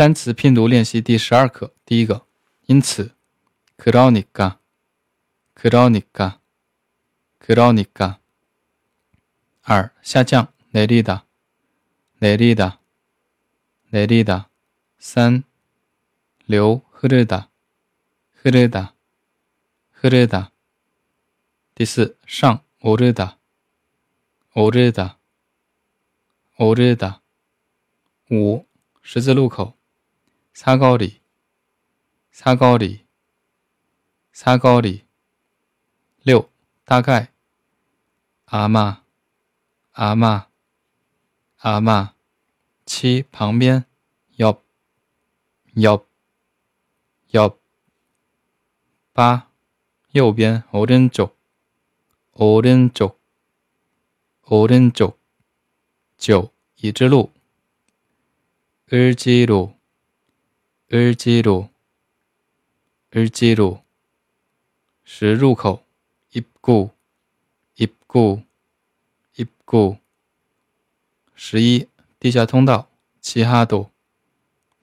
单词拼读练习第十二课，第一个，因此，kronika。kronika。kronika。二下降，nerida。nerida。三流，hrida。hrida。第四上，orida。orida。五十字路口。 擦高里，擦高里，擦高里。六，大概。阿妈，阿妈，阿妈。七，旁边。要，要，要。八，右边。오른 쪽， 오른 쪽， 오른 쪽。 九，已知路。을지 로。 日记录，日记录，十入口，입 구， 입 구， 입 구。 十一，地下通道，치 하 도，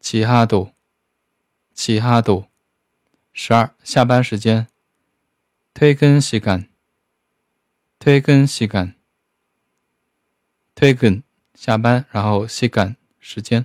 치 하 도， 치 하 도。 十二，下班时间，퇴근시 간， 퇴근시 간， 퇴근下班，然后시간时间。